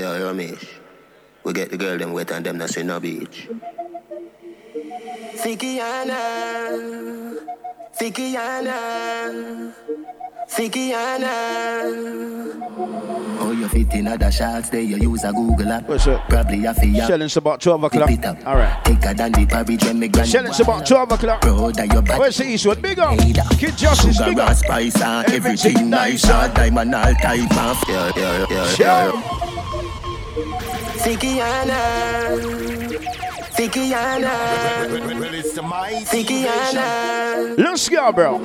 Yeah, Ramesh. We get the girl them wet and them not say no beach. Fikiana, Fikiana. Fikiana. Oh, you fit in other shots there, you use a Google app. What's up? Probably a fee. Shelling's about 12 o'clock. All right. Thicker than the porridge when me grand. Shelling's about 12 o'clock. Bro, that your body. Where's the Eastwood? Big up. Kid Justice, Sugar big and up. spice and Everything everything nice. nice, All diamond, all type of. Yeah, yeah, yeah, Show. yeah. Fikiana. Fikiana. Let's go, bro.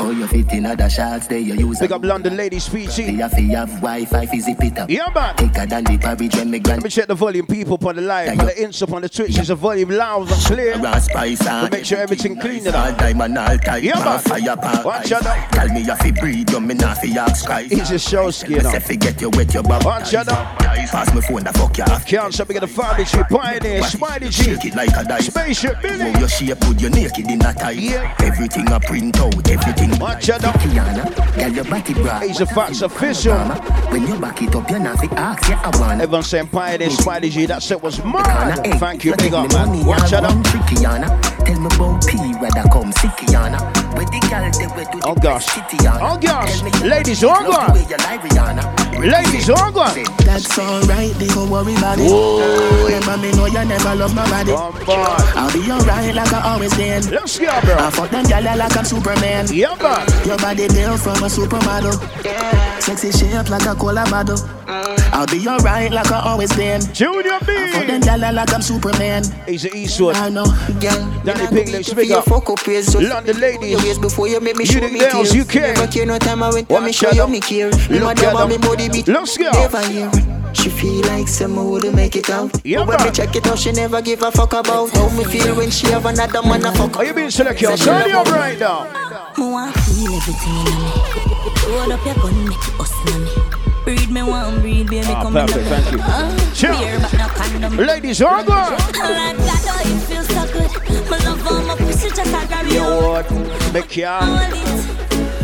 Oh, you fit in other shots there, you use Big a up London Ladies PG. Have to have Wi-Fi, fizzy pit up. Yeah, man. Thicker than the porridge when me grand. Let me check the volume, people, upon the live, on the Insta, on the Twitch. Is the volume loud and clear? Raw spice and To make sure everything clean all diamond, all type Yeah, man. fire. Watch out. Tell me you fi breathe, you me not fi ask Christ. A show skin Say up. fi get you wet, you bab. Watch out. Pass me phone, the fuck you. Can't stop me the family tree, Pioneer, Spidey G, Shake it like a dice. Spaceship Billy. Move your shape, put your naked in a tight. Yeah. Everything I print out, everything. Watch out now. Kiana, girl, your body bra. He's a facts official. When you back it up, you're not fi ask, yeah, I want. Everyone saying Pioneer, Spidey G, that set was mad. eight. Thank you, big up, man. Watch out now. want Trickiana. Tell me about P, whether come Sickiana. Where the girl they where do Oh, gosh. Oh, gosh. Ladies, love oh, the God. way you lie, Rihanna. Ladies, oh, God. That's alright, they gon' worry about it. Remember me know you never love. Come on. I'll be alright like I always been. Let's go, bro. I fuck them gyal like I'm Superman. Yeah, man. Your body built from a supermodel. Sexy shape like a cola bottle. I'll be alright like I always been. Junior I fuck them B. gyal like I'm Superman. He's an Eastwood. I know, girl. Danny Pink, let's big up. Fuck up ways just London ladies. ways before you make me You show the me girls, tears. you care. Never care no time I went when me show you them. me care. Look Me mother at want me them. body beat. Let's go. Never hear. She feel like someone wouldn't make it out. Yeah, but when me check it out, she never give a fuck about how me feel when she have another man a fuck. Are you being selected? Turn you up right now. Me want feel everything in me. Hold up your gun, make it us in me. Breed me one, breed baby, Ah, come perfect, in thank you. Uh, Chill. beer, but no condom. Ladies, God. Oh my God, oh, it feels so good. My love on my pussy just like grab you. Yo, what? Make ya. Hold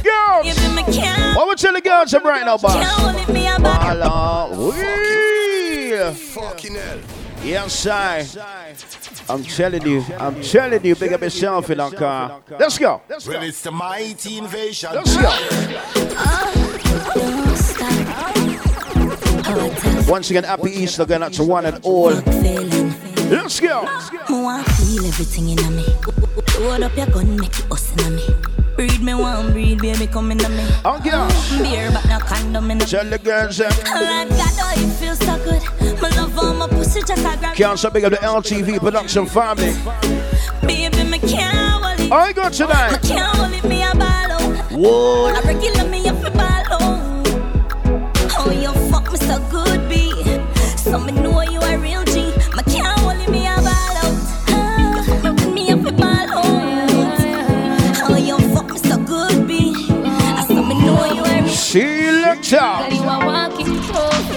Girls. give me can't. What we tell the girls I'm right now, boss? Can't hold it, me a back. Hello. Yes, I. I'm telling you, I'm telling you, big up yourself in that car. Let's go. Let's Well, it's the mighty invasion. Let's go. Once again, happy Easter going out to one and all. Let's go. Me want feel everything in me. Hold up your gun, make it us in me. Breed me one, breed baby, come in me. Oh, gosh. Beer, but no condom in Tell the girls. Oh my God, oh, it feels so good. My love on my pussy just like grab Can't big up the LTV production family. Baby, me can't hold it. I got Me tonight. can't hold it, me a ball. Whoa. I regular me a You later. You a walking trophy.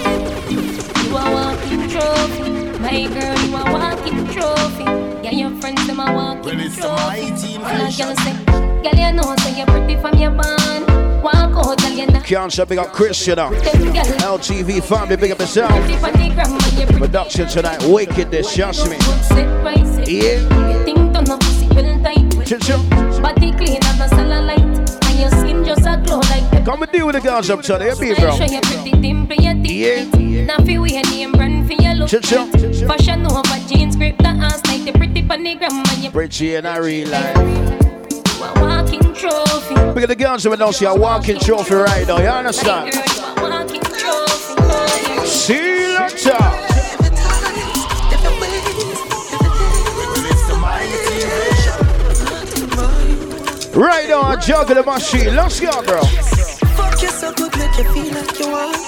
You a walking trophy. My girl, you a walking trophy. Yeah, your friends them a walking Well, it's the trophy. And a girl say, girl, you know say you're pretty from your band. Walk out, girl, you Can't stop big up Chris, you know. girl. LTV family, big up yourself. Pretty from the gram, and you're pretty. Production tonight, wickedness, trust me. Good set, right set. Yeah. You know pussy well tight. Chill, chill. Body clean and a cellulite. And Come and deal with the girls up today, be bro. sure you pretty dimple, your teeth. Yeah. Now fi wear name brand for your look. Chill, chill. tight. Fashion over jeans, grip the ass like the pretty panigram and you Bridgie and I real life. walking trophy. Look at the girls who don't see a walking trophy right now, you understand? Girl, you a walking trophy. See you later. Right on, juggle the machine. Let's go, bro. Fuck you so good, make you feel like you want to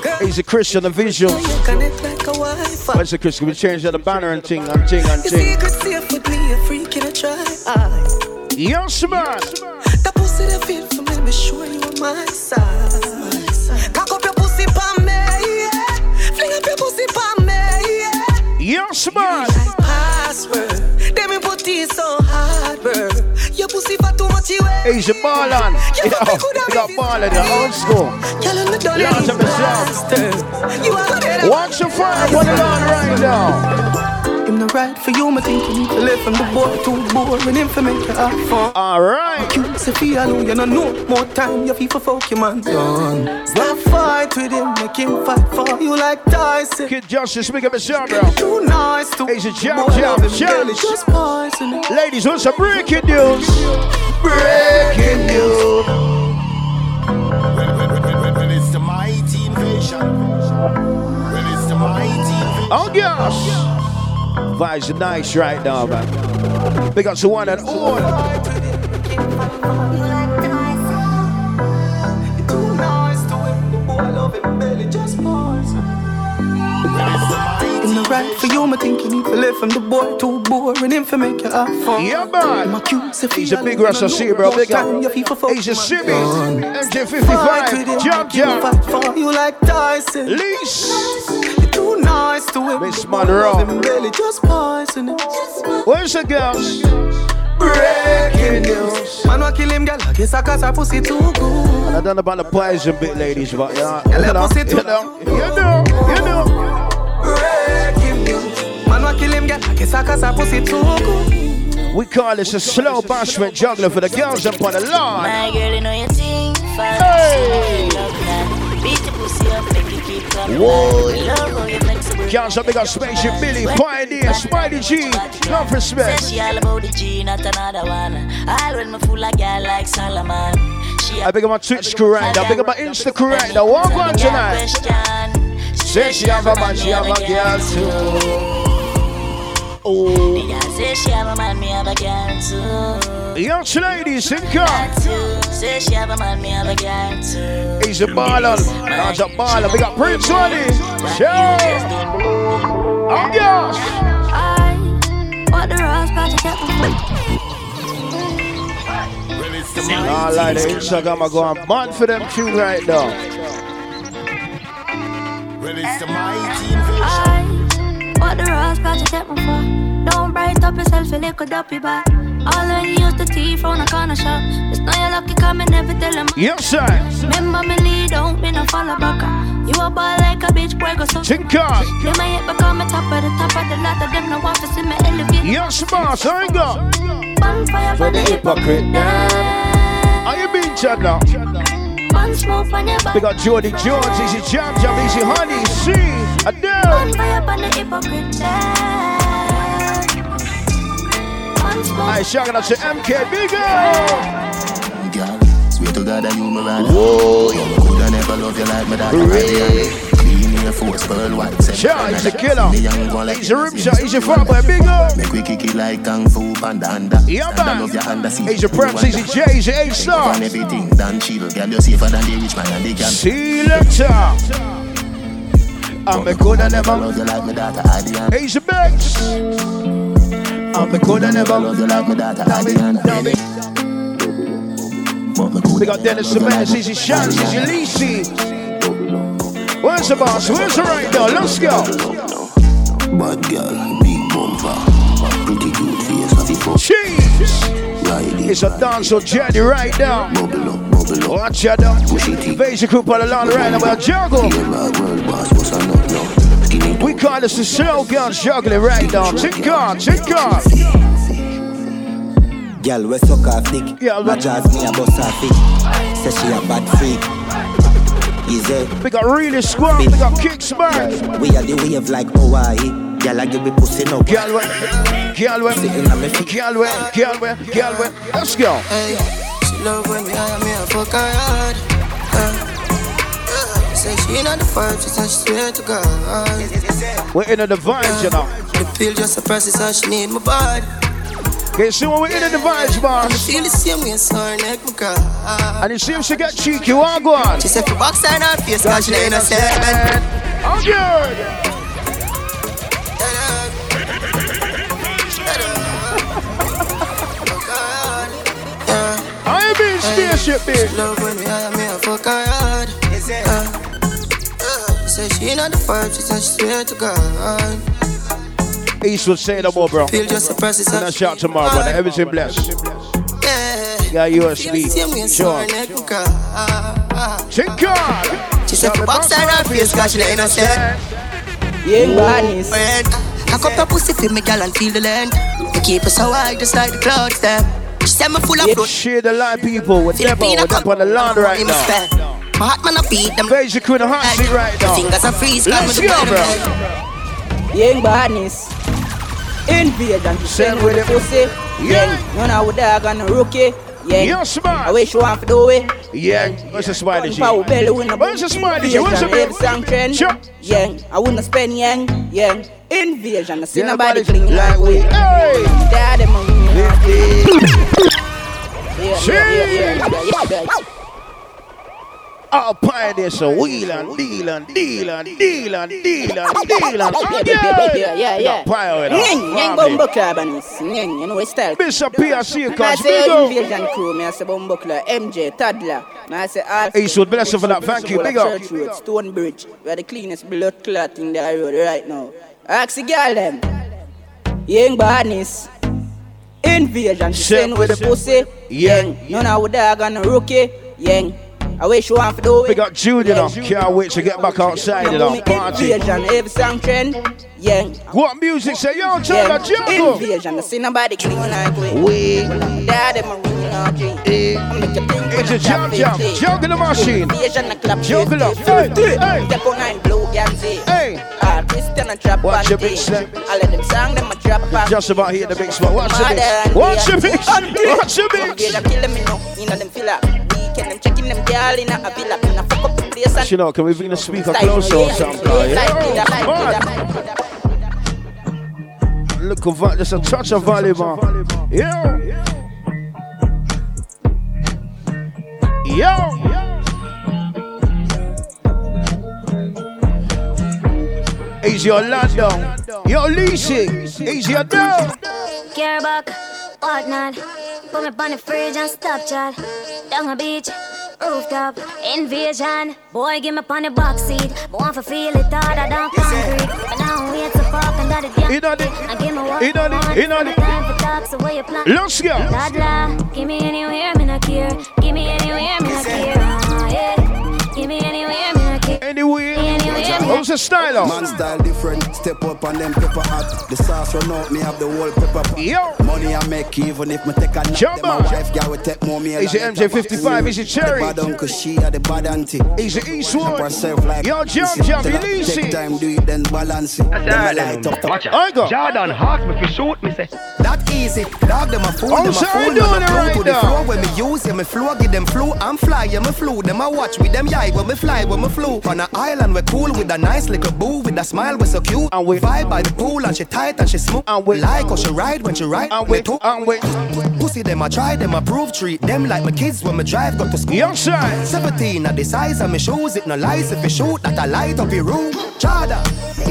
cry. He's a Christian, the visuals. You connect like a Wi-Fi. What's the Christian? We changed the banner and ting and ting and ting. secret safe with me, a freak in a try. Aye. Yes, man. That pussy that feel for me, be sure you on my side. Cock up your pussy pa me, yeah. Fling up your pussy pa me, yeah. Yes, man. Asian Marlon. You know, got Marlon, the old school. Girl, I'm the dolly Lots of blaster. You are the Watch the fire on the lawn right now. Him the right for you, me think you need to live from the boy too boring. Make you have fun. All right. Cute, feel alone, you know no more time. You feel for fuck your man done. Stop fight with him, make him fight for you like Tyson. Kid Justice, big up yourself, bro. Too nice to Asian jam, boy, jam, jam. girl, it's just poison. Ladies, what's some breaking news? Breaking news. When it's the mighty invasion. When it's the mighty invasion. Oh, gosh. Vibes are nice right now, man. Big up to one and all. Right for you, me think you need to live from the boy too boring. Him for make you have fun. Yeah, man. My cute, say He's a big you know C, bro. Big you up. feel for fuck He's a your man Simi. done. Fight with him, MJ55. Jump, jump. fight for you like Tyson. Lease. You're too nice to him. Miss Monroe. belly just poison. Where's the girls? Breaking news. Man, wa kill him, girl. I guess I got her pussy too good. I don't know about the poison bit, ladies, but yeah, you know, you know, you know, you know. Kill him, girl. I guess I got her pussy too good. We call this a slow bashment juggler for the girls up on the lawn. My girl, you know your thing. Hey. Love. Beat the pussy up, make you keep coming. Whoa. Love how you flexible. Girls up, big up Spaceship Billy, Pioneer, Spidey G, love Say respect. she all about the G, not another one. All when me fool a girl like Solomon. She I big up my Twitch crew right now, big up my Insta crew right now. Walk on tonight. Say she have a man, she have a girl too. Oh, The girl say she have a man, me have a girl too. young ladies, think up. Too. Say she have a man, me have a girl too. He's a baller, God's a baller. We got Prince Sonny. Sure. Oh gosh. I want the rose, but you get my When it's the Nah, like the Instagram, I go on man for them tune right now. When it's the mighty invasion. The rose, but you get my for. Don't bright up yourself, a little duppy back. All I use the tea from a corner shop. It's not your lucky coming every tell them. Yes, sir. Remember me lead out, me no follow back. You a ball like a bitch, boy, go so. Think up. Them I hit become a top of the top of the lot of them no want to see me elevate. Yes, boss. I ain't got. Bonfire for the hypocrite. How you been, Chad now? One smoke on your back. We got Jody Jones, Easy Jam Jam, Easy Honey, C, Adele. Bonfire for the hypocrite. I shout out to MK Bigger. Girl, swear to God that you my ride. Whoa, you coulda never love you like my dad. Clean Air Force, Pearl White. seven Sure, he's a killer. Me young one like He's a you, rim shot, he's a fat me boy, bigger. Make we kick it like Kung Fu Panda under. Yeah, man. love your hand. He's a Prince, he's a J, he's a A star. And everything done chill. Girl, you safer than the rich man and the girl. See you later. I'm a good and never. love you like my daughter, Adiana. He's a Bex. I'm a good and Never love you like my daughter, Adiana. But me We got Dennis never love Sebastian, you Easy Shans, Easy Lisi. Where's the boss? Where's the right now? Let's go. Bad girl, big bumper, pretty good face, have it Cheese. It's a dance dancehall journey right now. bubble up. Watch out now. Push it in. Invasion crew on the lawn right now. We're juggle. Feel like world boss, what's a nut now? Skinny We call this the slow gun juggling right now. Tick on, tick on. Girl, we suck off dick. Yeah, My man. jazz me a bust her feet. Say she a bad freak. Easy. We got really squad. We got kicks back. We are the wave like Hawaii. Girl, I give me pussy no. Girl, we, girl, we, Sitting on me feet. girl, we, girl, we, girl, we. Let's go. Hey, love when me hire me a fuck her hard. Uh, uh, say she not the first, she said she swear to God. We're into the vibes, you know. The pill just a process, so she need my body. Okay, see when we're into the vibes, And I feel the same way, so her neck my cry. And you see if she get cheeky, what go on? She said for box and her face, cause she ain't a set. I'm good. I ain't been spaceship, bitch. love when me hire me a fuck her hard. Uh, uh, say she not the first, she said she swear to God. Eastwood say no more, bro. Pill just a process, so And I she shout need tomorrow, my brother. Everything blessed. Yeah. Got USB. Sure. Check She said, for box her up, face, cause she innocent. Yeah, badness. Cock up your pussy for me, girl, and feel the land. You keep us so high, just like the clouds, them. She said, me full of blood. Share the line, people. With them on, up on the land right now. My heart man a beat them. Beige Queen, the hot seat right now. Fingers are freeze. Let's go, bro. Young badness. Invasion. Send with it. Pussy. Yeah. None of dog and rookie. Yeah. You're smart. I wish you want to do it. Yeah. What's the smart G? Belly win What's the smart G? What's the Every song trend. Sure. Yeah. I wouldn't spend yang. Yeah. Invasion. I see Yeah, nobody body clean like we. Hey. Daddy, man. I'll pioneer so wheel and deal and deal and deal and deal and deal and Yeah, yeah, yeah. Pioneer. Nyeng, bombo club and nyeng, you know it's style. Bishop PRC, say big up. invasion crew, me I say bombo club, MJ, Toddler. Me I say all. Hey, so bless you for that. Thank you. Big up. Church Road, Stonebridge. We are the cleanest blood clot in road right now. Ask the them. Young badness. Invasion. She send with the pussy. Yeah. Young. None of the dog and the rookie. Young. I wish you want to do it. Big up Jude, you know. Can't wait to get back outside, you know. Party. Invasion. Every song trend. Young. What music say? Yo, Yeah, China, jungle. invasion. I see nobody clean like we. We. Daddy, my room, you think It's a jump, jump. in the machine. Invasion, clap Jump it up. Hey, hey. Step on nine blue Gamzy. Ah, Christian trap Watch your big step. I let them song them a drop back. Just about here the big spot. Watch the mix. Watch the mix. Watch the mix. Invasion killing me now. You know them feel like weekend. Them checking them girl in a villa. In a fuck up the place and You know, can we bring the speaker closer or yeah, something? Yeah. like, like, Come on. like, like, Look of that, just a touch of volume, man. Yo. Yo. Easy Orlando. Yo, Lisi. Easy down. Care back, whatnot. Put me on the fridge and stop chat. Down a beach, rooftop, invasion. Boy, give me on the box seat. Want to feel it harder than concrete. But now wait to pop and that it You know it. And give me what You know it. want. You know it. Time for talk, where you plan? Let's go. Give me anywhere, me not care. Give me anywhere, me not care. How's the style Man style different, step up on them pepper hot. The sauce run out, me have the whole pepper pot. Yo. Money I make even if me take a nap. Jump Then my wife girl will take more meal. Is it MJ55? Is it Cherry? The bad uncle, she had the bad auntie. Is it Eastwood? Up herself like Yo, jump, easy. jump, Tell her, release Take time, do it, then balance it. Then I light up Watch out. I go. Jordan asked me to shoot me, say. That easy, dog them a fool, Oh, them a so fool, you them doing a it right to the now. floor when me use, yeah, me flow, give them flow, I'm fly, yeah, me flew, them a watch with them yai when me fly, when me flew. On a island we cool with a nice little boo, with a smile we so cute. And we- vibe by the pool and she tight and she smooth. And we- like how she ride when she ride. And me we, too. and we. Pussy them I try, them I prove treat them like my kids when me drive go to school. Young side. 17 at the size of me shoes, it no lies if you shoot that I light up your room. Chada,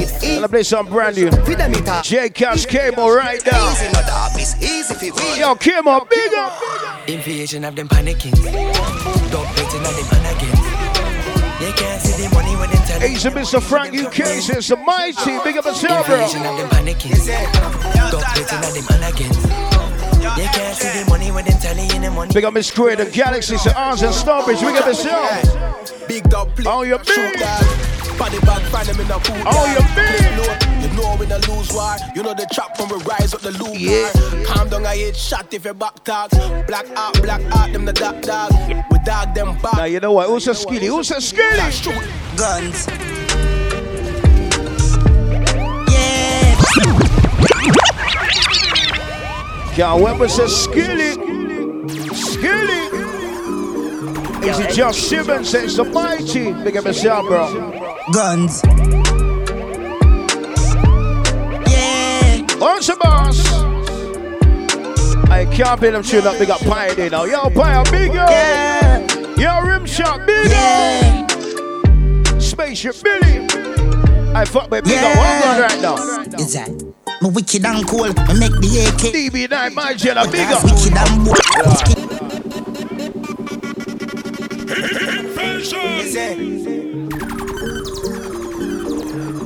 it's easy. Gonna play some brand new. Feed them it up. J Cash Cable right now. Easy, no dog, it's easy for me. Yo, Cable, big up. Invasion of them panicking. Dog betting on them and again. They can't see the money when them tell Asian Mr. Frank UK says the mighty. Big up yourself, bro. Invasion of them panicking. Dog betting on them and again. They can't see the money when them telling you the money. Big up Miss Queer, the Galaxy, St. Arns and Stonebridge. Big up yourself. Big dog play. Oh, you big. Body bag, find them in the pool. Oh, you big. You know, when I lose war. You know the trap when we rise up the loop. Yeah. Calm down, I hit shot if you back talk. Black out, black out, them the dark dog. We dog them back. Now, you know what? Who's a skilly? Who's a skilly? Guns. Yeah. Can't wait say skilly. Skilly. Is it just Simmons? Says the mighty. Big up yourself, bro. Guns. What's the boss? I can't play them tune up. Big up Pioneer now. Yo, Pioneer, big up. Yo, Rim Shot, big up. Spaceship Billy. I fuck with big up. I'm right now? Is that? Me wicked and cool. Me make the AK. DB9, my jelly, big up. Wicked and bold.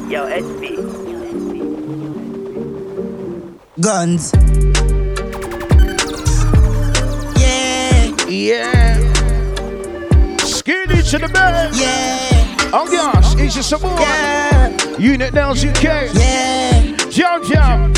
Yo, SB. Guns. Yeah. Yeah. Skinny to the bed. Yeah. On gas, easy some more. Yeah. Unit down UK. Yeah. Jump, jump.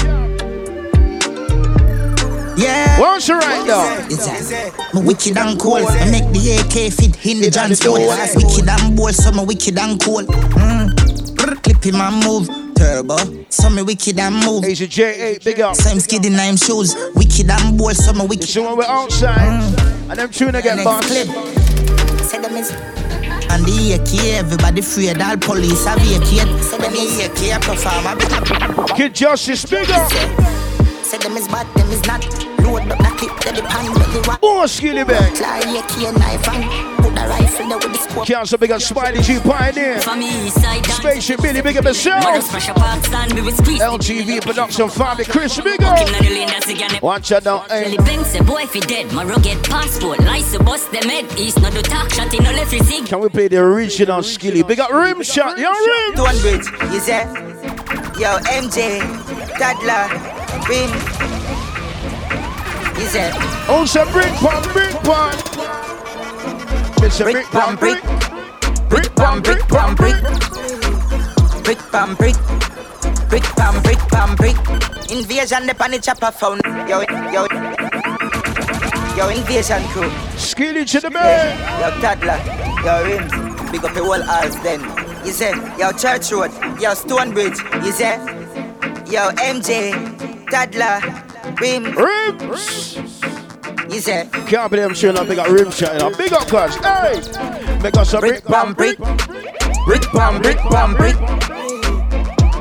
Yeah. What's the right now? It's that. Me wicked and cold. I make the AK fit in the John Stone. Wicked and bold, so me wicked and cold. Mm. Clip my move. Turbo. So me wicked and move. He's a J8, big up. Same skid in nine shoes. Wicked and bold, so me wicked. So when we're outside, and them tuna get boxed. Say them is. And the AK, everybody afraid all police have vacate. Say them is AK, perform a Kid Justice, big up. Say them is bad, them is not. Load up the clip, they depend on the rock. More skilly bag. Fly AK knife and put the rifle there with the scope. Council big up Spidey G Pioneer. From east side down. Spaceship Billy, big up Mother yourself. smash a park stand, we will squeeze. LTV production family, Chris, big up. Walking on the lane, that's again. Watch out now, Jelly hey. Banks, say boy if he dead, my rugged passport, license bust them head, east no do talk, shot in no left his zig. Can we play the original skilly? Big up Rim Shot, yo Rim. Two hundred, you say? Yo, MJ, Tadla, Rim. You oh, say? Also brick pan, brick pan. Mr. Brick pan, brick. Brick pan, brick pan, brick. Brick pam brick. Brick pam brick pam brick. Invasion the pan chopper phone. Yo, yo. Yo, invasion crew. Skilly to the man. Yo, Tadla. Yo, Rims. Big up the whole house then. You say? Yo, Church Road. Yo, Stonebridge. You say? Yo, MJ. Tadla. Rim. Rims. You say? Can't believe I'm showing up. Big up Rim Shot. you know. Big up, cuz. Hey. Make us a brick pan, brick. Brick pan, brick pan, brick.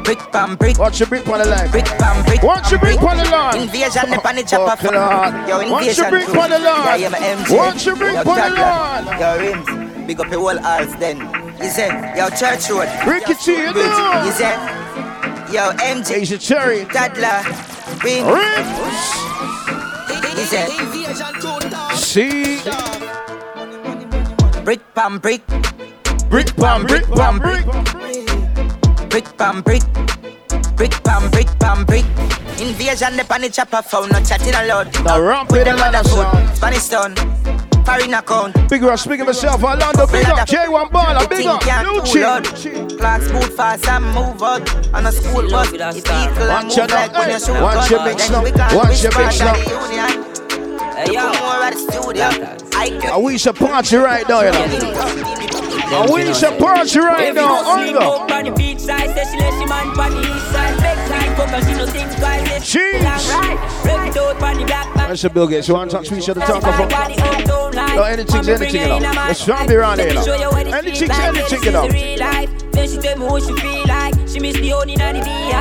Brick pam brick. Watch your brick on the line. Brick pam brick. Watch your brick on the line. Invasion the pan chopper. Yo, Watch your brick on the line. Yeah, yeah, MJ. Watch your brick on the line. Yo, Rims. Big up the whole house then. You say? Yo, Church Road. Ricky T, you know. You say? Yo, MJ. He's a cherry. Tadla. Rim. Rims. You say? See. Brick pam brick. Brick pan, brick pan, brick. Brick pam brick. Brick pam brick pam brick. Invasion the pan chopper phone. No chatting aloud. Now ramp with the man sound. Spanish town. Foreign account. Big up, speaking myself, Orlando, big up, J1 Baller, big up, New Chin. Class boot fast and move out on a school bus. It's equal and Watch move your like now, when hey. you shoot Watch your mix Then now. we can't Watch wish your mix part now. of the union. You come over at the studio. I I wish a party right now, you know. I wish a party right now, hunger. That's a Bill Gates. You want to touch me? Should have talked about. No, anything's anything, you know. Let's try be around here, you know. Anything's anything, you know.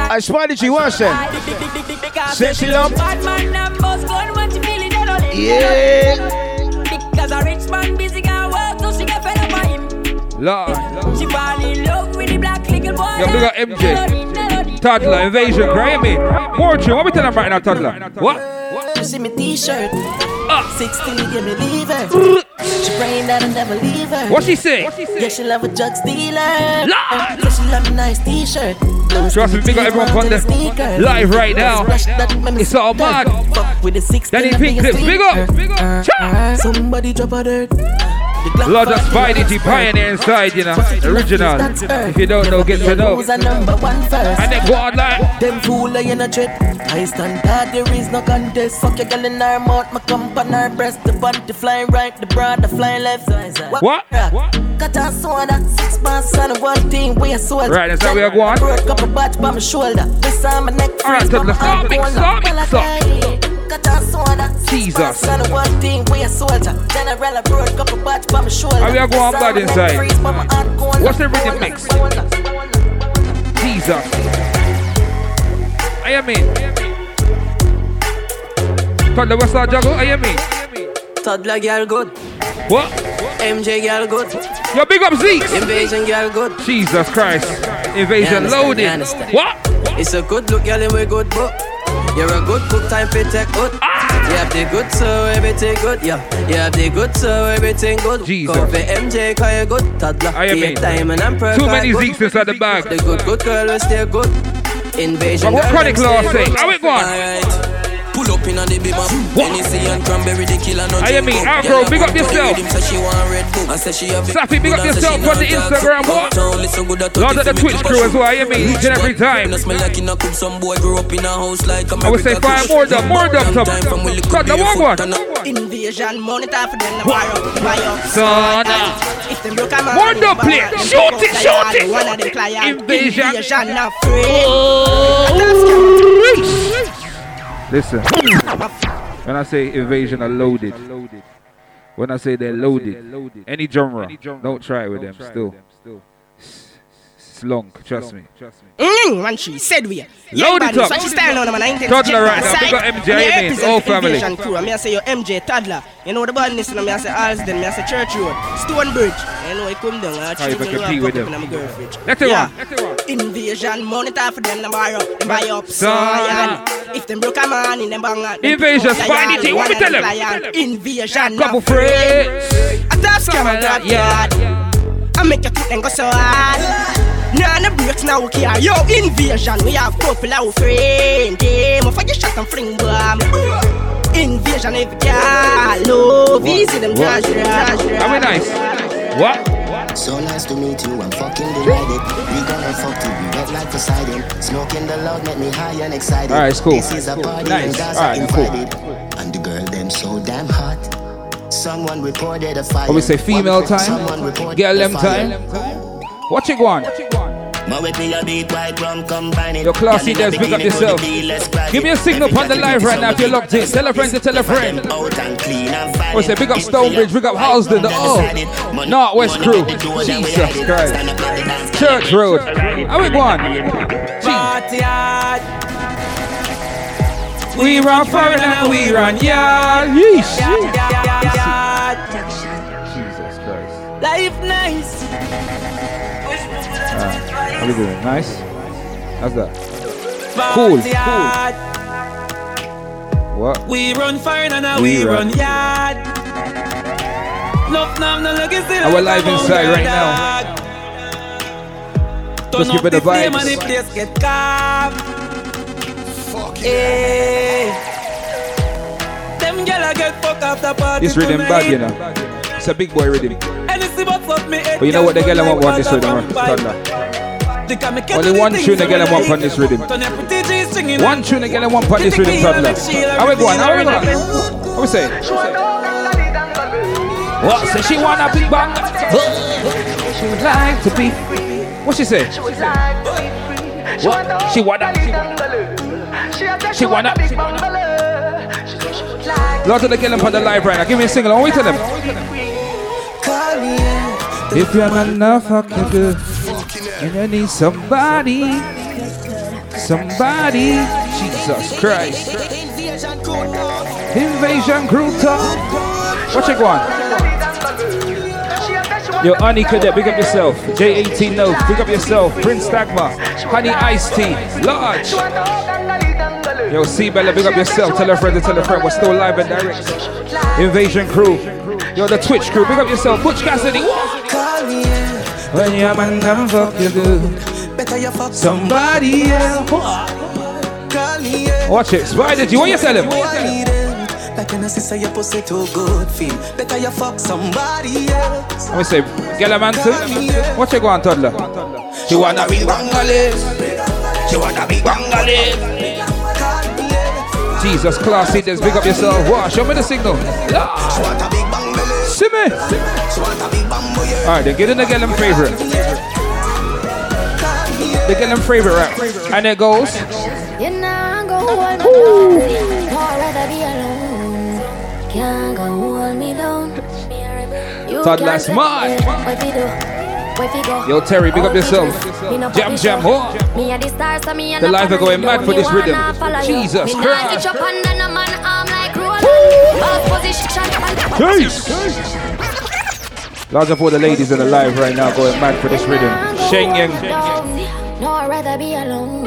I spotted you once then. Set it up. Yeah. Because a rich man busy can work, so she get fed up by him. Lord. She fall in love with the black little boy. Yo, big up MJ. Toddler, invasion, Grammy. Fortune, what we tell them right now, Toddler? What? You see me t-shirt. Ah. 16 give me leave her. she praying that I never leave her. What she say? Yeah, she love a drug dealer. Yeah, she love a nice t-shirt. Trust me, big up everyone on the live right now. It's all mad. With the 16 Danny Pink Clips, big up. Big up. Somebody drop a dirt. Lord of Spidey Pioneer inside, you know. Original. If you don't know, get to know. Who's a number one first? And then go on like. Them fool are in a trip. I stand hard, there is no contest. Fuck your girl in her mouth, my cum on her breast. The bunty flying right, the broad, the flying left. What? Cut a soda, six months on one thing, we a soul. Right, that's how we are going. Broke up a batch by my shoulder. This on my neck, freeze, but my arm stop, going stop, up. Well, I stop. Cut a soda, six Jesus. months on one thing, we a soldier. General, I broke up by my shoulder. How we are going bad on my neck, inside? freeze, but my arm going What's the rhythm mix? Jesus. I am in. Toddler, what's that juggle? I am in. Toddler girl good. What? MJ girl good. Yo, big up Zeke. Invasion girl good. Jesus Christ. Invasion loaded. What? It's a good look, girl, and we good, but you're a good cook, time for take good. You have the good, so everything good, yeah. You have the good, so everything good. Jesus. Come for MJ, cause you good, toddler. I am time and I'm perfect. Too many Zeeks inside the bag. The good, good girl will stay good. Invasion But what Chronic Law say? How it going? Alright. Pull up in on the bima. Hennessy and cranberry, the killer no I mean, Afro, big up yourself. Sappy, big up yourself on the Instagram. What? Lord of the Twitch crew as well. I mean, each and every time. I would say five more dub, more dub, top. Cut the one one. Invasion, monitor for them, buy up, buy up. Son. Ah. If them broke More dub play. Shoot it, shoot it. One of them client. Invasion. Invasion, not free. Oh. Listen. When I say invasion are loaded. When I say they're loaded. Any genre. Don't try with them still. Slunk, trust me. Mm, man, she said we. Load it up. So she style on them and I intend Toddler to right now. Big up MJ, I mean, whole family. Invasion crew. And me I say yo MJ Toddler. You know the badness and me I say Harlesden, me I say Church Road, Stonebridge. You know I come down. I How you choose can and compete I with come them? up in my girl fridge. Let it Yeah. run. Let it run. Invasion, monitor for them, them buy up, them buy up, Son. son. If them broke a man in them bang Invasion, find it, what me tell them? Invasion, Couple friends. A top scam, a grab yard. I make you think them go so hard. Nah, no breaks now, we care. Ah. Yo, invasion, we have couple of friends. Game of a shot and fling bomb. Invasion, if every girl. Love, easy them What? cash, Are we nice? What? So nice to meet you, I'm fucking delighted. We gonna fuck till we red like Poseidon. Smoking the loud make me high and excited. Alright, it's cool. This is a party Nice. and Gaza Alright, cool. invited. And the girl them so damn hot. Someone reported a fire. What we say, female time? Girl them time? Watch it go on. My whip me a beat white rum combining. Your classy Girl in a devs, big up yourself. could be less private. Give me a signal on the live right now if you're locked in. Tell a friend to tell a friend. Out and clean. What's oh, say big up Stonebridge, big up Harlesden, oh, the oh, North West crew. Jesus Christ. Church Road. How we go on? We run foreign and we run yard. Yeesh. Jesus Christ. Life nice. Alright, How we doing? Nice? How's that? Cool. Cool. What? We run fire and now We we, run. run yard. Love now, no look is still. Our live inside right now. Just give it the And the place get calm. Hey. Them gyal a get fuck after party. This rhythm bad, you know. It's a big boy rhythm. And it's about fuck me head, But you know what the girl, girl want like want this water rhythm, from Only it one do the tune the things girl when on this rhythm. Turn your pretty G stringing One tune the girl want on this rhythm, toddler. How we going? How we going? What we say? What? Say she want a big bang? She would like to be. What she say? What? She want a. She want a. Lot of the girl on the live right now. Give me a single. What we tell them? If you're not enough, how can you? And you need somebody. Somebody. Jesus Christ. Invasion crew talk. Watch it go on. Yo, Honey Cadet, big up yourself. J18 No, big up yourself. Prince Dagmar, Honey Ice Tea, Large. Yo, C Bella, big up yourself. Tell a friend to tell a friend. We're still live and direct. Invasion crew. Yo, the Twitch crew, big up yourself. Butch Cassidy. When your man come fuck you good. Better you fuck Somebody else. Watch it. Spidey G, what you tell him? Like I say your pussy too good feel Better you fuck somebody else Let me say, girl, man, too. Watch it go on, toddler. She wanna be Bangalese. She wanna be Bangalese. Jesus, class leaders, big up yourself. Wow, show me the signal. See me. Alright, then get in the girl them favorite. The girl them favorite rap. And it goes. You not go hold me down. No, I'd rather be alone. Can't go hold me down. You Toddler can't tell smart. me What you do? What you go? Yo, Terry, big up yourself. Jam, jam, ho. The star, so me a The no live are going mad for this rhythm. Jesus Christ. Hitch up under no man arm like Roland. Boss position. Jeez. Large up all the ladies in the live right now going mad for this rhythm. Shenyeng. No, I'd rather be alone.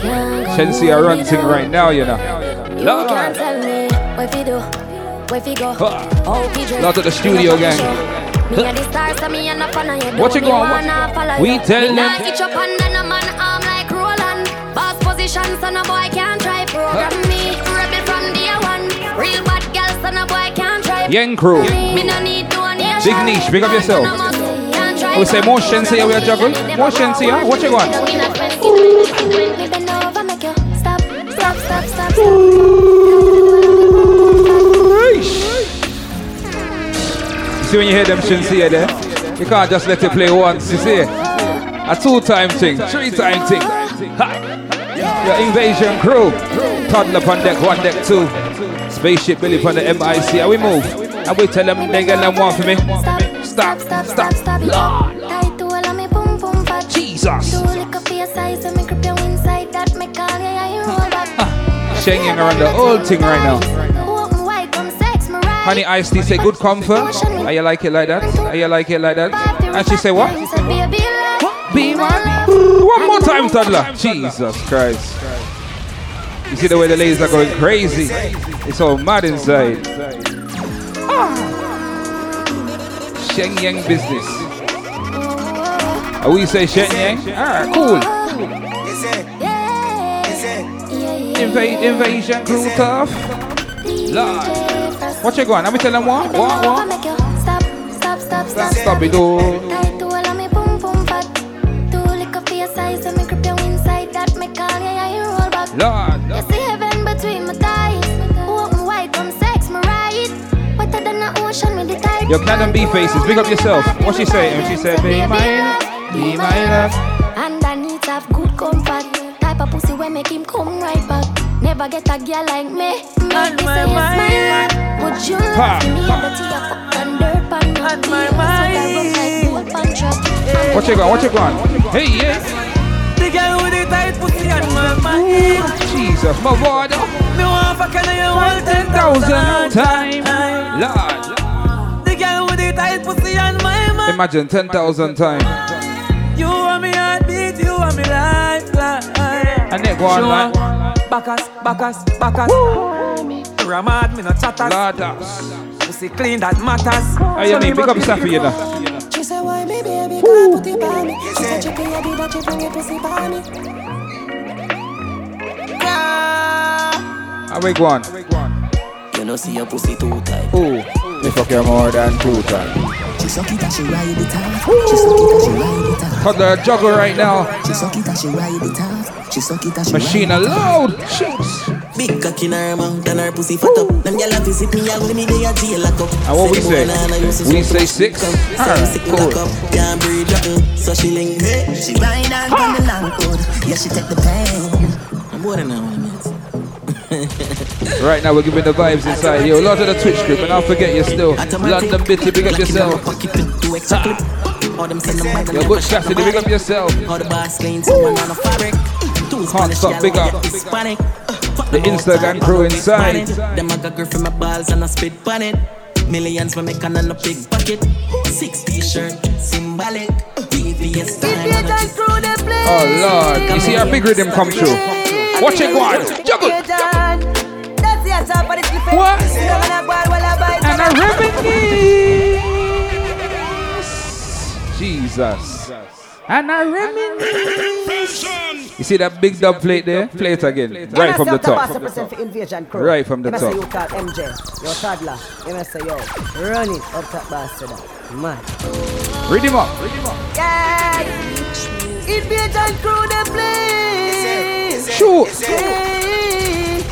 Can't Shenseea are hold running right now, you know. You can't Lord. tell me what you do, what you go. Ha. How you dress. Lot of the studio gang. Me a the star, so me a no fan you. What you Me going, wanna We you. tell Me them. nah hitch up under no man arm like Roland. Boss position, so no boy can't try program me. Yang crew. Me no need to an Big niche, big up yourself. We say more Shenseea here we are juggle. More Shenseea here. What you want? Stop, stop, stop, stop, stop. See when you hear them Shenseea here there? You can't just let it play once, you see? A two-time thing, three-time thing. Ha! Your invasion crew. Toddler on deck one, deck two. Spaceship Billy on the MIC. How we move? And we tell them they get them one for me. Stop, stop, stop. Tight to all of me boom boom fat. Jesus. Do lick up your size and me grip you inside that me call you, yeah, you roll back. Shanging around the whole thing right now. Open wide, come sex me right. Honey Ice Tea say good comfort. How you like it like that? How you like it like that? And she say what? Be One more time, toddler. Jesus Christ. You see the way the ladies are going crazy? It's all mad inside. Ah. Shenyeng business. Oh, we say Shenyeng? Alright, cool. Invade, invasion crew tough. Lord. What you going? Let me tell them what? What? What? Stop, stop, stop, stop. Stop it, though. With the. Your Cannon B faces, big up yourself. What she say? And she said, Be my love, be my love. And I need to have good comfort. Type of pussy where make him come right back. Never get a girl like me. Make me my love. Would you Ha. love me? I bet you a fuck and dirt pan not my mind. What you going? What you going? Hey, yeah. The girl with the tight pussy on my mind. Jesus, my boy. Me want fuck and you want ten Thousand thousand time. Lord. Pussy on my mind. Imagine 10,000 times. You want me heartbeat, you want me lifeline. And they go on like. Bacchus, Bacchus, Bacchus. Ramad, me no chatters. Lordas. Pussy clean, that matters. How you mean? Big up Safi, you know. She said, why me baby can't put it on me? She said, chippy, I did that, she bring it pussy on me. How we go on? You know see your pussy too tight. Ooh. Me fuck you more than two times. She suck it and she ride it off. She suck it and she ride it off. Cut the juggle right now. She suck it and she ride it off. She suck it and she Machine ride it loud. Big cock in her mouth and her pussy fat up. Them gyal a visit me and me they a jail lock up. And what we Say say? the banana used to We say up. six. Alright, sick cool. Can't breathe nothing, so she link. Hey, she ride on on the long hood. Yeah, she take the pain. I'm bored now, mates. Right now we're giving the vibes inside. Yo, lot of the Twitch group, and I'll forget you still. London Bitty, big up yourself. Yo, Butch Cassidy, big up yourself. Can't stop, big up. The Instagram crew inside. Them a got girl from my balls and I spit on it. Millions for make on a big bucket. Six t-shirt, symbolic. VVS style. on a chip. Oh Lord, you see our big rhythm come through. Watch it go on. Juggle. What? And a reminisce. Jesus. And a reminisce. You see that big dub plate there? Play it again. Right from the top. represent for invasion crew. Right from the You must say top. you call MJ, yo toddler. You say yo, run it up top bastard. Man. Read him up. Yeah. Invasion crew they play. Shoot.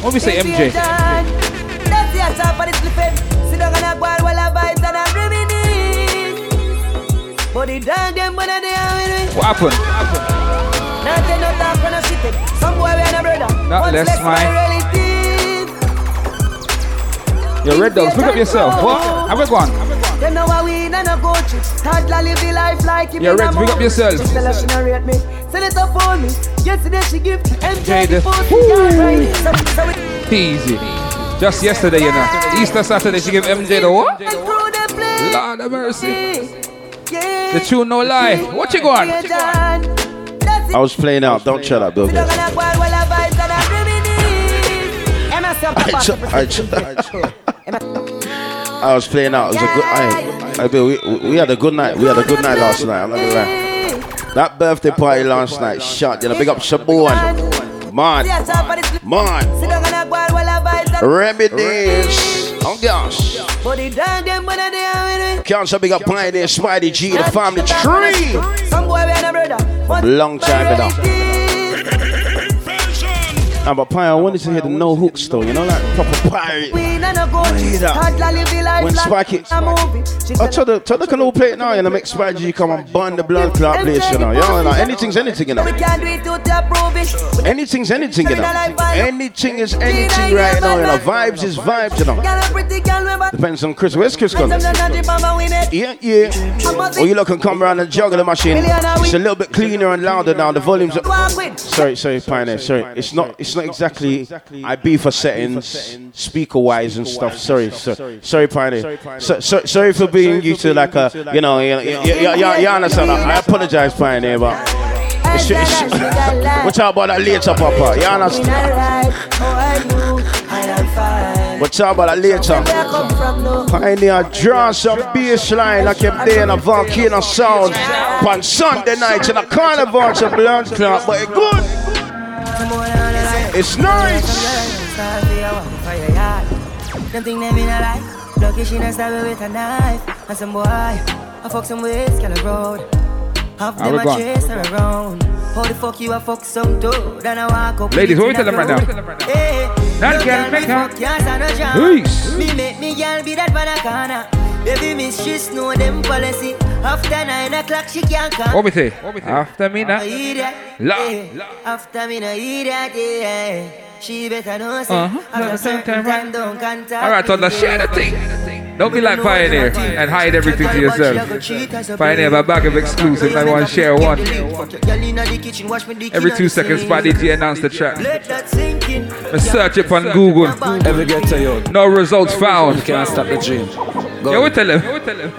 What we say, MJ? That's the top of the flipping. Sit down and a boil while I vibes and I reminisce. But the dog them when they are with me. What happened? Not say no talk when I sit. Some boy we and a brother. Not less, less my man. Yo, Red Dogs, pick up yourself. What? Have a go on. Them know how we in and a go trip. Toddler live the life like him Yeah, Rex, big up yourself. This fella she not rate me. Send it up for me. Yesterday she give MJ the the- post. Yeah, right. So, so it Easy. Just yesterday, you know. Easter Saturday, she gave MJ the what? Lord have mercy. The tune no lie. What you going? I was playing out. Don't shut up, Bill. Gates. I, ch- I, ch- I, was playing out. It was a good. I, I, Bill, we, we had a good night. We had a good night last night. I'm not gonna lie. That birthday party last night, shot. You know, big up Shaboon. Man, man. Reminisce. Oh gosh. But the dog them when they are with me. Can't say big up Pioneer, Spidey G, the family tree. Some boy be a brother. But Long time ago. Nah, but Pioneer, I wanted to hear the no hooks though, you know, like proper pirate. we not no go hear that. Toddler live the life When Spike it- I tell the tell the can all play it now and I make Spidey G come and burn the blood clot place, you know. You know, like, anything's anything, you know. We can't do it to to approve it. Anything's anything, you know. Anything is anything right now, you know. Vibes is vibes, you know. Girl, a pretty girl, remember. Depends on Chris. Where's Chris gone? Some of them not the win it. Yeah, yeah. Or you look and come around and juggle the machine. It's a little bit cleaner and louder now. The volumes. Sorry, sorry, Pioneer. Sorry, it's not. It's not exactly. I be for settings, speaker wise and stuff. Sorry, sorry, sorry, so, sorry for being you to like a. You know, you, understand? I apologize, Pioneer, but. It's, it's, we'll talk about that later, Papa. You understand? We'll talk about that later. Pioneer draw some baseline. I kept there in a volcano sound. On Sunday night in a carnival, some blood clot, but it good. It's nice. Them think them in a life. Lucky she not stab with a knife. And some boy, I fuck some ways, kind of road. Half them gone? chase her around. How the fuck you a fuck some? Then I walk up. Ladies, we tell them right now? Hey, That girl make her- fuck, yes, I no jam. Peace. Me make me girl be that banana. Baby miss, she know them policy. After nine o'clock, she can't come. What we say? After me now. I hear that. La. yeah. After me, no hear that. Yeah. She better know say. Uh-huh. After a certain time, don't contact Alright, on the me. share the thing. Don't be like Pioneer and hide everything to yourself. Pioneer have a bag of exclusives. I want to share one. Every two seconds, Spidey G announced the track. Let that sink in. I search it on Google. Every get to you. No results found. Can't stop the dream. Yeah, we tell him. We tell him.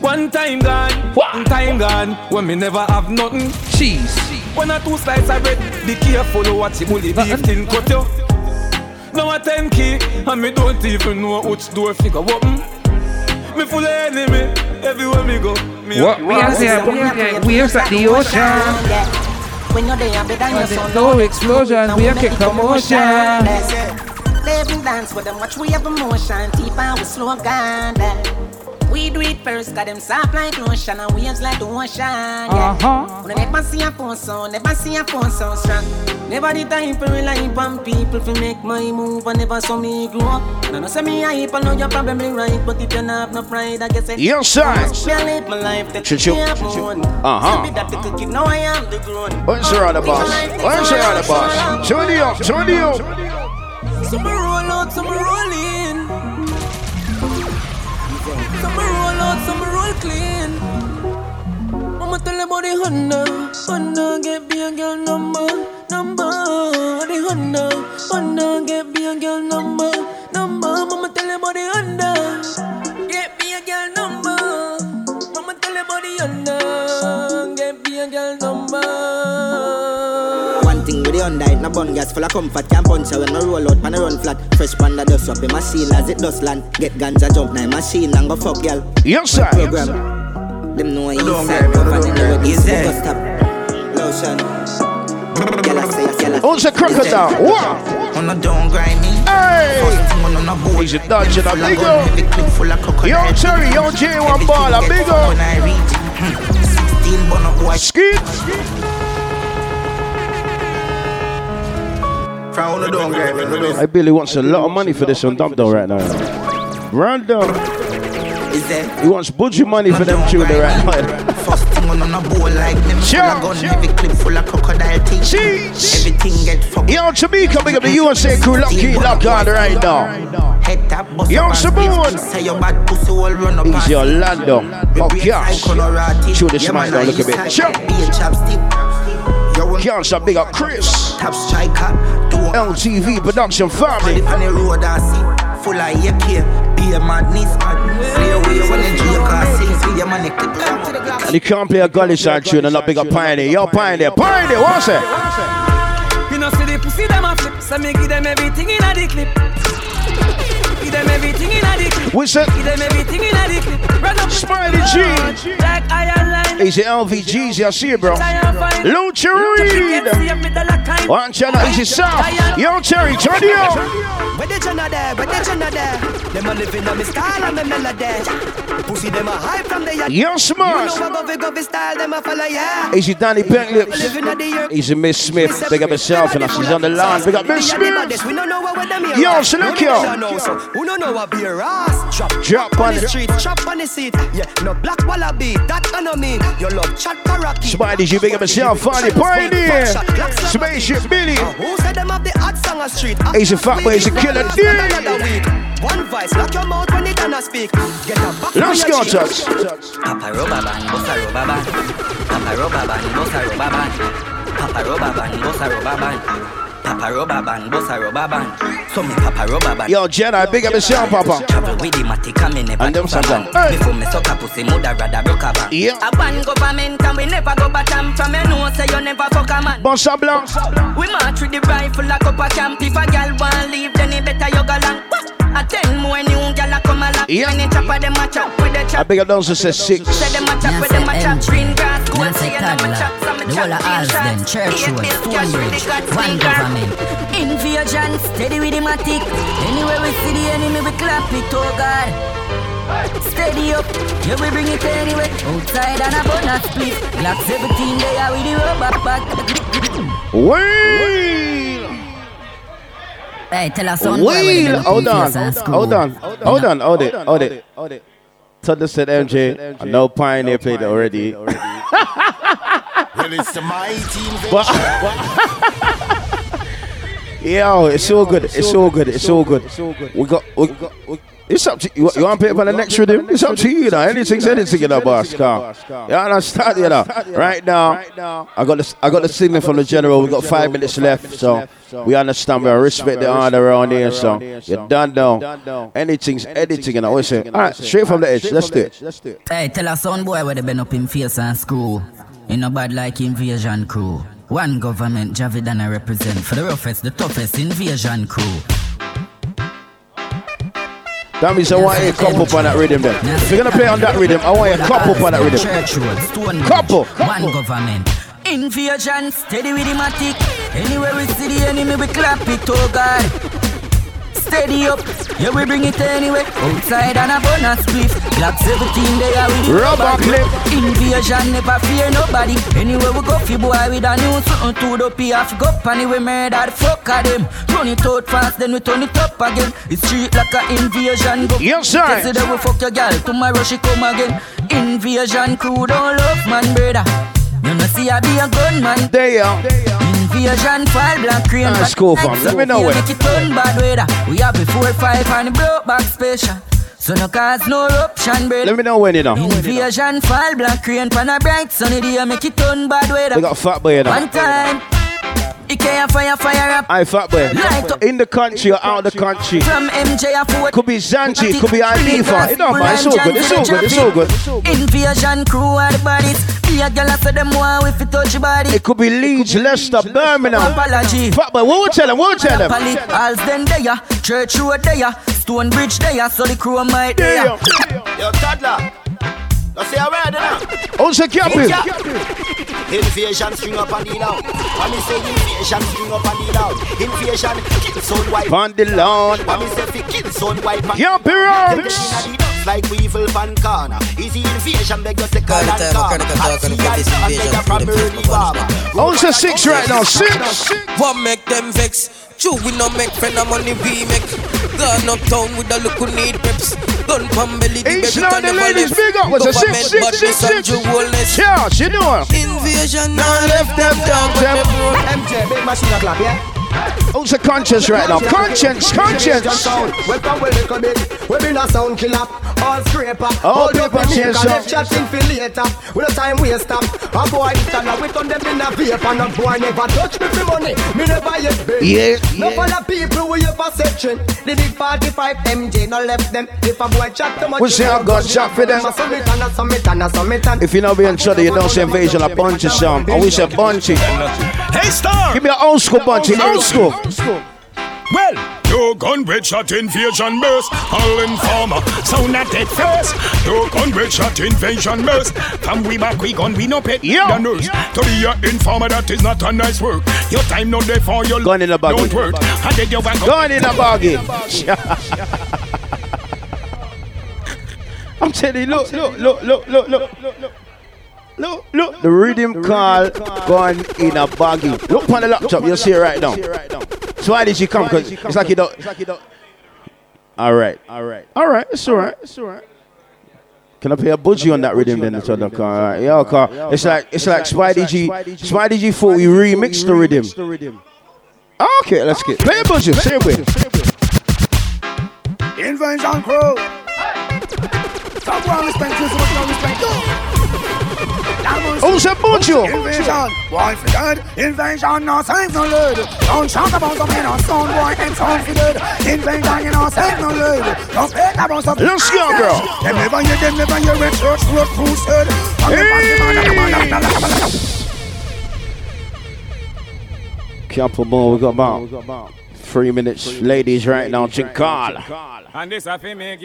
One time gone, one time gone, when me never have nothing. Cheese. One or two slices of bread, be careful what you bully beef tin cut you. Now a ten key, and me don't even know which door figure open. Me full of enemy, everywhere me go. Me What? We are there, we are there. Waves at the ocean. When you're there, better than your son. No explosion, we are kick commotion. Living dance with them, watch we have emotion. Deep and we slow down. We do it first, got them soft like lotion and waves like the ocean. Yeah. Uh-huh. When I never see a phone sound, never see a phone sound strong. Never the time for rely on people to make my move. I never saw me grow up. And I know say me hype, I know you're probably right. But if you not have no pride, I guess it. Sir. Me I live my life that Choo-choo. me have known. Uh-huh. Tell me that the cookie, now I am the grown. What's the other boss? What's the other boss? Turn it up, turn it up. Some roll out, some roll in. Some roll out, some roll clean. I'ma tell them about the Honda. Honda get be a girl number, number. The Honda, Honda get be a girl number, number. I'ma tell them about the Honda. Get be a girl number. I'ma tell them about the Honda. Get be a girl number. One thing with the Hyundai, it no bun gas full of comfort. Can't punch her when no roll out, man, I run flat. Fresh panda dust up in machine as it does land. Get ganja jump now machine and go fuck girl. Yes, sir. Program. Them know inside tough and anyway this stop. Lotion. Girl I say, girl oh, I say. Who's the crocodile? What? On a don't grind me. Hey! He's a dodger, a big up. Yo, Terry, yo, J1 ball, a big up. Skeet. Hey, Billy wants a lot of money for this on Dub though right now. Random. Is there? He wants budget money for them tune right now. First thing on a bowl like them full gun, heavy clip full of crocodile teeth. Everything get fucked. Yo, Jamaica, big up the USA crew, lucky lock on right now. Head tap, bust Yo, up and Saboon. split. Say your bad pussy all run up Easy Orlando. Side Colorado. Show this man, now, I look a bit. Sure. A. Yo, big up Chris. Top striker. Do LTV production family. on the road I see. Full of AK. Be a madness. Clear way when the joke I. Be a money. And you can't play a gully side tune and not big up Pioneer. Yo, Pioneer, Pioneer, what's it? You know see the pussy them a flip, so me give them everything in a the clip. Give them everything in a dick. What's that? Give them everything in a dick. Run up Spidey G. Like iron line. Easy LVGs, I see you, bro. Lucha Reed. One channel, easy south. Yo, Cherry, turn it. Where? Where? Them living on me style and me melody. Pussy them a hype from the yard. Yo. You know I go fi go fi style them a follow yeah. Easy Danny at. Easy Miss Smith. Big up herself, and she's on the line. Big up Miss Smith. We don't know what them here. Yo, select yo. Who don't know what be a ass? Drop, Drop on the street, chop on the seat. Yeah, no black wallaby. That I know mean. Your love chat karaoke. Spidey, you big up yourself, funny pioneer. Spaceship Billy. Uh, who said them have the hot song on street? He's a fat boy, he's a killer Another dude. week. One voice, lock your mouth when gonna speak. Get a back Let's on go, your cheek. Chucks. Papa rubber band, bossa. Papa rubber band, bossa. Papa rubber band, bossa. Papa rubber band, bossa. So me papa rubber band. Yo, Jedi, big up yourself, Papa. Travel with the matic and me never And them took a some Hey. Before me suck a pussy, mother rather broke a bank. Yeah. A ban government and we never go bottom. From you know say you never fuck a man. Bossa Blanc. We march with the rifle like up a camp. If a gal want leave, then it better you go long. A ten more new gal a come along. Yeah. When they chop a them a chop with the I chop. big up those who said six. Say them a chop with them a chop. Green grass, gold say them a chop. The chop whole of green Harlesden, shots. Church Eight Road, bills cash with the Stonebridge, one government. Invasion, steady with the matic. Anywhere we see the enemy, we clap it, oh God. Steady up, yeah we bring it anyway. Outside and a bonus split. Glock 17 there with the rubber back. Wheel. Hey, tell us son boy where they Wheel. Hold up in on. face and screw. Hold on. Hold on. Hold it. Hold it. Hold it. Todd said MJ. I know Pioneer played it already. Well, it's the mighty But, Yo, it's all good. It's all good. It's all good. We got. We, we, it's up to you. You want to play for the next rhythm? It's up to you, you know. Anything's anything, you know, boss. Car. You understand, you know. Right now, I got the I got the signal from the general. We got five minutes left, so we understand. We respect the order around here, so you're done now. Anything's anything, you know. We say, all right, straight from the edge. Let's do it. Hey, tell us son boy where they been up in face and screw. In no bad like invasion crew. One government, Javid and I represent for the roughest, the toughest invasion crew. That means I want you to cop up on that rhythm then. If you're gonna play on that rhythm, I want you to cop up on that rhythm. Couple. one government. Invasion, steady with the matic. Anywhere we see the enemy, we clap it, oh God. Steady up, yeah we bring it anyway. Outside and a bonus split. Glock 17 there with the Rubber clip. Invasion, never fear nobody. Anywhere we go, fi boy with a new something to the P off go panny we murder the fuck of them. Run it out fast, then we turn it up again. It's street like a invasion. Go Yes, sir. Yesterday we fuck your girl, tomorrow she come again. Invasion crew don't love man, brother. You know see I be a gunman. There you are. Invasion fall black crane. That's cool, fam. Let me know. Make it turn bad weather. We have a four five and the broke back special. So no cause no eruption, brother. Let me know when you know. Invasion fall black rain pan a bright sunny day make it turn bad weather. We got fat boy know. One time, it can't fire fire up. I fat boy. In the country or out of the country. From MJ a. Could be Zante, could be Ibiza. It don't matter. It's all good. It's all good. It's all good. Invasion crew are the bodies. Be a girl I say them want if you touch your body. It could be Leeds, Leicester, Birmingham. Apology. Fat boy, what we tell them? What we tell them? Pally, Alls then there, Church Road there, Stonebridge there, so the crew might there. Yo, toddler. Now say where they now. Also, Cappy. Invasion string up and deal out. And me say string up and deal out. Kill son wipe. On the lawn. And me say fi kill son and- Cappy Them Rocks. inna the dust Like we evil fan corner. Easy invasion beg you second and corner. I see I beg from early barber. Also six right now. Six. What make them vex? True, we no make friend of money we make. Gone uptown with a look who need peps. Gun pump belly, the Each baby now can the never ladies left. big up. Was a six, six, six, badness and six. jewelness. Yeah, she know her. Invasion now left them down. Them. MJ, big machine o'clock, yeah? Also conscious right now. Conscience, conscience. Welcome, we little bit. We been a sound killer, all scraper. All Hold up paper the chase up. chatting for later. We no time waste up. A boy stand up, we turn them in a vape and a boy never touch me for money. Me never yet beg. Yeah, No yeah. for the people we ever section. The big 45 MJ no left them. If a boy chat too much, We say I got shot for them. A a If you know being shudder, you don't say invasion, a bunch of some. I wish a bunchy. Hey, Star! Give me an old school bunchy, old school. Well, No gun red shot invasion burst. All informer, sound not dead first. No gun red shot invasion burst. From we back we gun we no pet Yo. the nurse. To be a informer that is not a nice work. Your time not there for your Gun in the bag. don't work. And then you want Gun in the baggy. I'm telling you, look, look, look, look, look, look, look, look. Look, look, the rhythm call gone in a baggy. Look on the laptop, you'll see it right now. So why did you come? Because it's like you don't. All right, all right, all right. It's all right. It's all right. Can I play a budgie on that rhythm then? It's on car. All right. Yeah, car. It's like it's like Spidey G. Spidey G thought we remixed the rhythm. Okay, let's get play a budgie. Same way. Invasion crew. Stop one respect, two so much respect. Who's a buncho? Invasion, boy for dead. Invasion, no signs no lead. Don't shout about some men on stone boy and sound for dead. Invasion, you know signs no lead. Don't speak about some. Let's go, girl. Them never hear, them never hear when church road crusade. Man. Couple more. We got about three minutes. Ladies, right now, to call. And this a fi me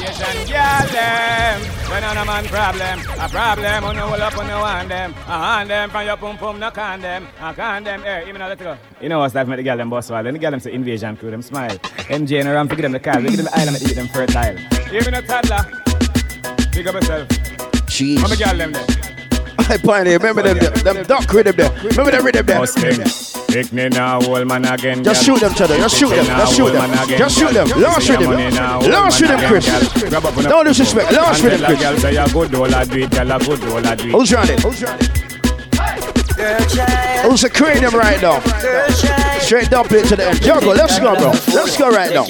gyal them Invasion gyal them. When on a man problem. A problem on no up on no want them. A hand them from your pum pum no can them. I can them. Hey, even let it go. You know what's that make the gyal them boss while Then the gyal them say invasion crew them smile. MJ and around fi give them the car. We give them the island to eat them fertile. Hear me no toddler. Big up yourself Jeez. How me gyal them there I pioneer. Remember them, them duck rhythm there. Remember them rhythm there. Pick me now, old man again. Just shoot them, Cheddar. Just shoot them. Just shoot them. Just shoot them. Launch with them. Launch with them, Chris. No disrespect. Launch with them, Chris. Girl say a good old a do it, girl a good old a do it. Who's running? Who's running? Who's a cranium right now? Straight dump it to the end. Juggle, let's go, bro. Let's go right now.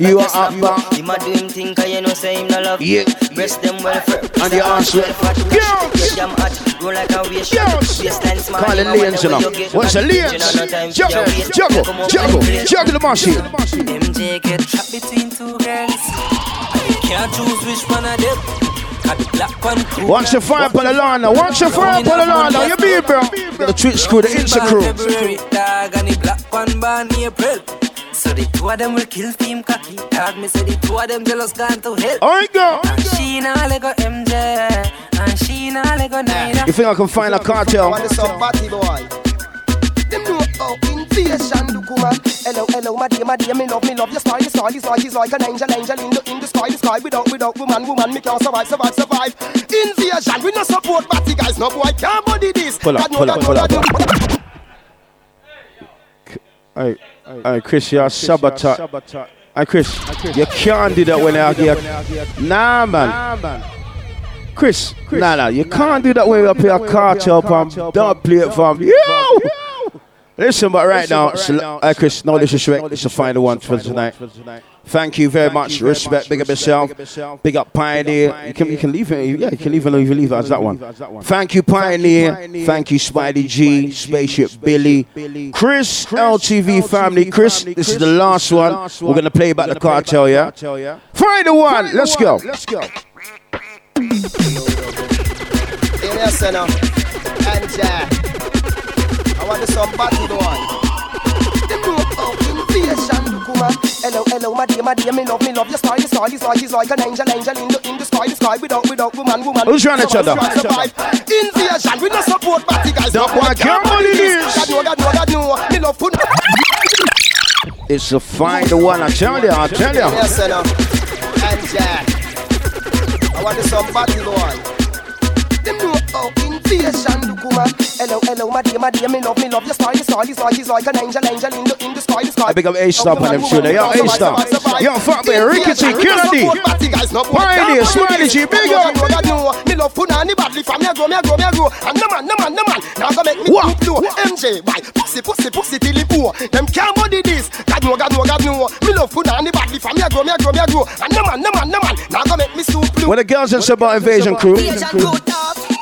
You are up back. Him a do him cause you know say him no love Yeah. Breast them well firm And the arse well. Girls Jam hot Roll like a waist Girls Waistline small Call it lanes, you know. What's a lanes? Juggle, juggle, juggle, juggle the machine. MJ get trapped between two girls Can't choose which one of them Got the black one cool Watch the fire on the lawn now. Watch the fire on the lawn now. You be bro. The Twitch crew, the Insta crew. February dog and the black one born April so the two of them will kill team cocky Dog me say the two of them jealous gone to hell Alright go And she nah let go MJ And she nah let go neither You think I can find a cartel? want some party boy. Them know how invasion do. Hello, hello, my dear, my dear, me love, me love your style, your style is like, is like an angel, angel in the, in the sky, the sky. Without, without woman, woman, me can't survive, survive, survive. Invasion, we no support party guys, no boy can't body this. Pull up, God know, pull up, pull up. Hey, hey, Chris, you're sabotage. Hey, Chris, you can't do that when I get. Nah, man. Chris, nah, nah, you can't do that when you play a cartel from. Don't play it from. Yo! Listen, but right now, so, hey, uh, Chris, no disrespect. It's the final one for tonight. Thank you very much. Respect. Big up yourself. Big up Pioneer. You can, you can leave it. Yeah, you can leave it. You can leave it as that one. Thank you, Pioneer. Thank you, Spidey G, Spaceship Billy, Chris, LTV family. Chris, this is the last one. We're gonna play back the cartel. Yeah. Final one. Let's go. Let's go. I want some party boy. Them know how invasion on. Hello, hello, my dear, my dear, me love, me love your style, your style is like, is like an angel, angel in the, in the sky, the sky. Without, without woman, woman. Who's running each other? Survive. Invasion, we no support party guys. Boy can't believe this. God know, God know, God know. Me love put. It's a final one. I tell you. I tell you. Yes, sir. And uh, I want some party boy. Them know do come. Hello, hello, my dear, my dear, me love, me love your style, your style is like, is like an angel, angel in the, in the sky, the sky. I big up A-Star on them shooter. Eh? Yo, A-Star. Yo, fuck me. Rickety, Kennedy. Pioneer, Spidey G, big up. Me love punani badly from me a grow, me a grow, me a grow. And no man, no man, no man. Now go make me too blow. MJ, why? Pussy, pussy, pussy till it poor. Them can't body this. God know, God know, God know. Me love punani badly from me a grow, me a grow, me a grow. And no man, no man, no man. Now go make me soup blue. What the girls say about Invasion Crew? Invasion crew.